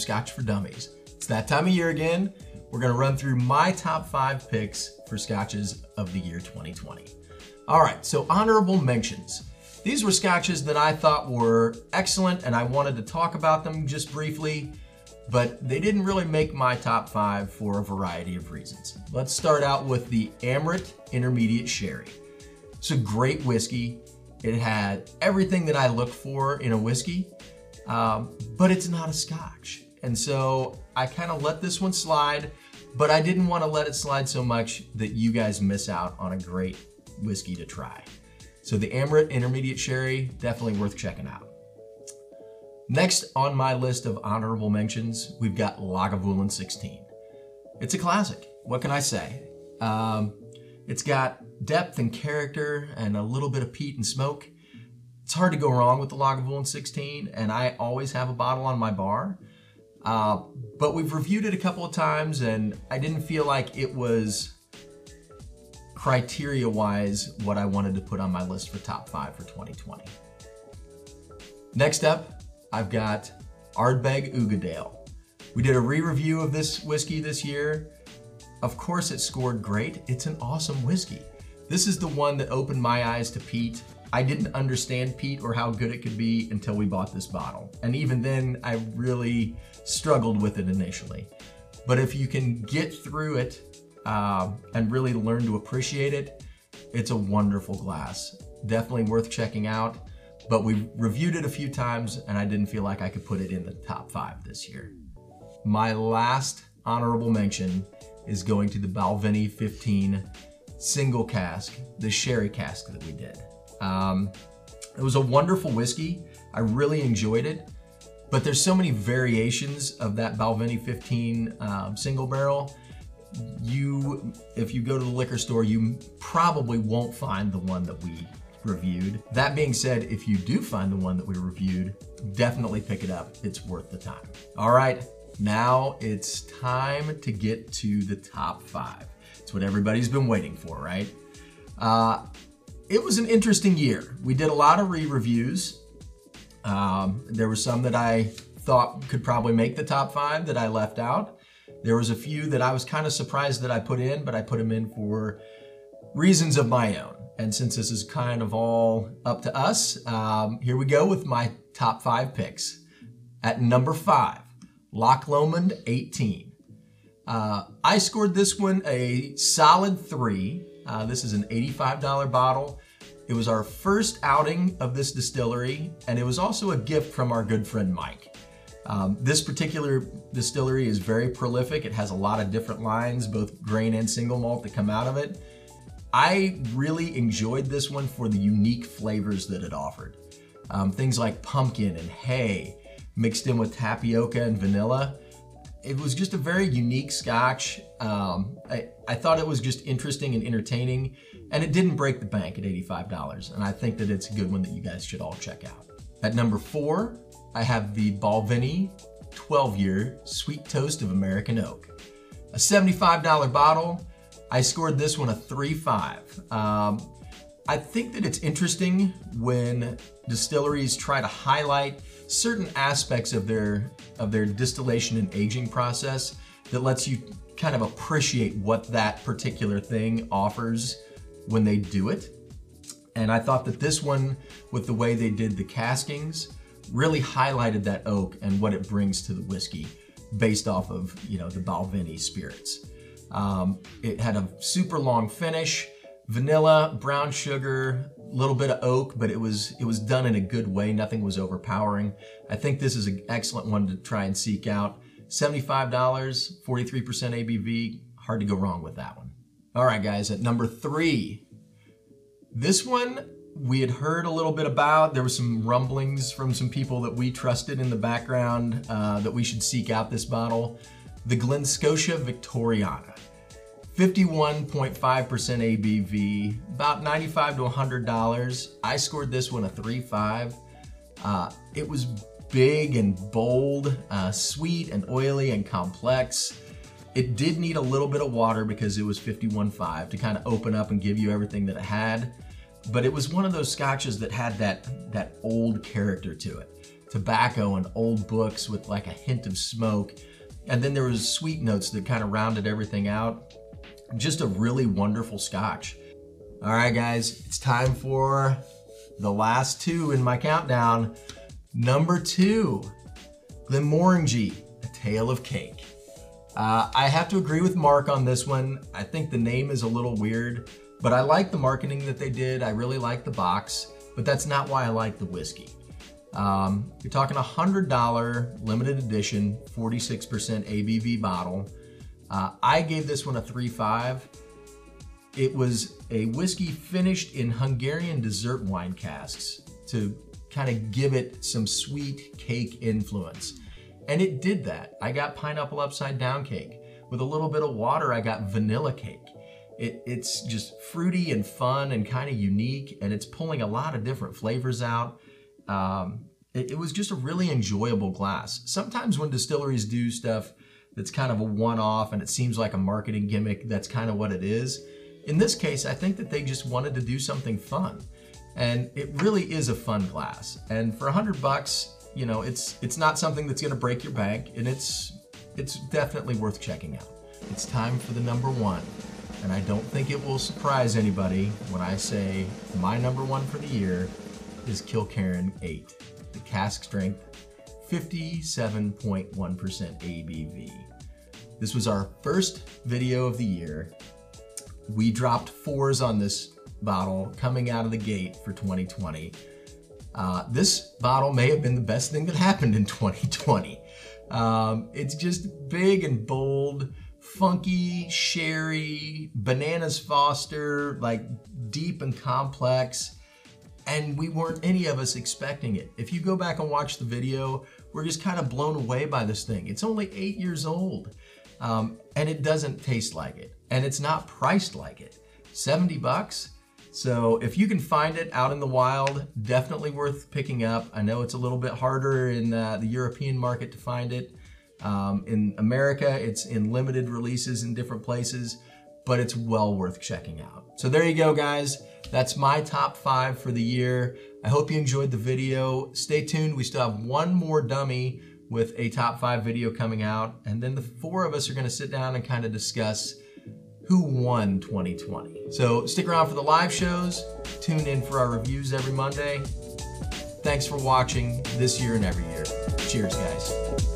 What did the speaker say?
Scotch for Dummies. It's that time of year again. We're gonna run through my top five picks for scotches of the year 2020. All right, so honorable mentions. These were scotches that I thought were excellent and I wanted to talk about them just briefly, but they didn't really make my top five for a variety of reasons. Let's start out with the Amrut Intermediate Sherry. It's a great whiskey. It had everything that I look for in a whiskey, um, but it's not a scotch. And so I kind of let this one slide, but I didn't want to let it slide so much that you guys miss out on a great whiskey to try. So the Amrut Intermediate Sherry, definitely worth checking out. Next on my list of honorable mentions, we've got Lagavulin 16. It's a classic. What can I say? Um, it's got depth and character and a little bit of peat and smoke. It's hard to go wrong with the Lagavulin 16, and I always have a bottle on my bar. Uh, but we've reviewed it a couple of times, and I didn't feel like it was criteria wise what I wanted to put on my list for top five for 2020. Next up, I've got Ardbeg Uigeadail. We did a re-review of this whiskey this year. Of course it scored great. It's an awesome whiskey. This is the one that opened my eyes to peat. I didn't understand peat or how good it could be until we bought this bottle. And even then, I really struggled with it initially. But if you can get through it uh, and really learn to appreciate it, it's a wonderful glass. Definitely worth checking out. But we reviewed it a few times and I didn't feel like I could put it in the top five this year. My last honorable mention is going to the Balvenie 15 single cask, the sherry cask that we did. Um, it was a wonderful whiskey. I really enjoyed it, but there's so many variations of that Balvenie 15 um, single barrel you, if you go to the liquor store, you probably won't find the one that we reviewed. That being said, if you do find the one that we reviewed, definitely pick it up. It's worth the time. All right, now it's time to get to the top five. It's what everybody's been waiting for, right? Uh, it was an interesting year. We did a lot of re-reviews. Um, there were some that I thought could probably make the top five that I left out. There was a few that I was kind of surprised that I put in, but I put them in for reasons of my own. And since this is kind of all up to us, um, here we go with my top five picks. At number five, Loch Lomond 18. Uh, I scored this one a solid three. Uh, this is an $85 bottle. It was our first outing of this distillery, and it was also a gift from our good friend Mike. Um, this particular distillery is very prolific. It has a lot of different lines, both grain and single malt that come out of it. I really enjoyed this one for the unique flavors that it offered. Um, things like pumpkin and hay mixed in with tapioca and vanilla. It was just a very unique scotch. Um, I, I thought it was just interesting and entertaining, and it didn't break the bank at $85. And I think that it's a good one that you guys should all check out. At number four, I have the Balvenie 12 year Sweet Toast of American Oak. A $75 bottle. I scored this one a 3.5. Um, I think that it's interesting when distilleries try to highlight certain aspects of their of their distillation and aging process that lets you kind of appreciate what that particular thing offers when they do it. And I thought that this one, with the way they did the caskings, really highlighted that oak and what it brings to the whiskey based off of, you know, the Balvenie spirits. Um, it had a super long finish, vanilla, brown sugar, a little bit of oak, but it was it was done in a good way. Nothing was overpowering. I think this is an excellent one to try and seek out. $75, 43% ABV, hard to go wrong with that one. All right, guys, at number three, this one we had heard a little bit about. There were some rumblings from some people that we trusted in the background uh, that we should seek out this bottle. The Glen Scotia Victoriana. 51.5% ABV, about 95 to $100. I scored this one a 3.5. Uh, it was big and bold, uh, sweet and oily and complex. It did need a little bit of water because it was 51.5 to kind of open up and give you everything that it had but it was one of those scotches that had that that old character to it. tobacco and old books with like a hint of smoke. And then there was sweet notes that kind of rounded everything out. Just a really wonderful scotch. All right, guys, it's time for the last two in my countdown. Number two, Glenmorangie, A Tale of Cake. Uh, I have to agree with Mark on this one. I think the name is a little weird, but I like the marketing that they did. I really like the box, but that's not why I like the whiskey. Um, you're talking a $100 limited edition, 46% ABV bottle. Uh, I gave this one a 3.5. It was a whiskey finished in Hungarian dessert wine casks to kind of give it some sweet cake influence. And it did that. I got pineapple upside down cake. With a little bit of water, I got vanilla cake. It, it's just fruity and fun and kind of unique, and it's pulling a lot of different flavors out. Um, it, it was just a really enjoyable glass. Sometimes when distilleries do stuff that's kind of a one-off and it seems like a marketing gimmick, that's kind of what it is. In this case, I think that they just wanted to do something fun. And it really is a fun glass. And for a hundred bucks, you know, it's it's not something that's gonna break your bank, and it's it's definitely worth checking out. It's time for the number one. And I don't think it will surprise anybody when I say my number one for the year is Kilkerran 8, the cask strength, 57.1% ABV. This was our first video of the year. We dropped fours on this bottle coming out of the gate for 2020. Uh, this bottle may have been the best thing that happened in 2020. Um, it's just big and bold, funky, sherry, bananas Foster, like deep and complex. And we weren't any of us expecting it. If you go back and watch the video, we're just kind of blown away by this thing. It's only eight years old um, and it doesn't taste like it. And it's not priced like it. 70 bucks? So if you can find it out in the wild, definitely worth picking up. I know it's a little bit harder in uh, the European market to find it. Um, in America, it's in limited releases in different places, but it's well worth checking out. So there you go, guys. That's my top five for the year. I hope you enjoyed the video. Stay tuned. We still have one more dummy with a top five video coming out. And then the four of us are going to sit down and kind of discuss who won 2020. So stick around for the live shows. Tune in for our reviews every Monday. Thanks for watching this year and every year. Cheers, guys.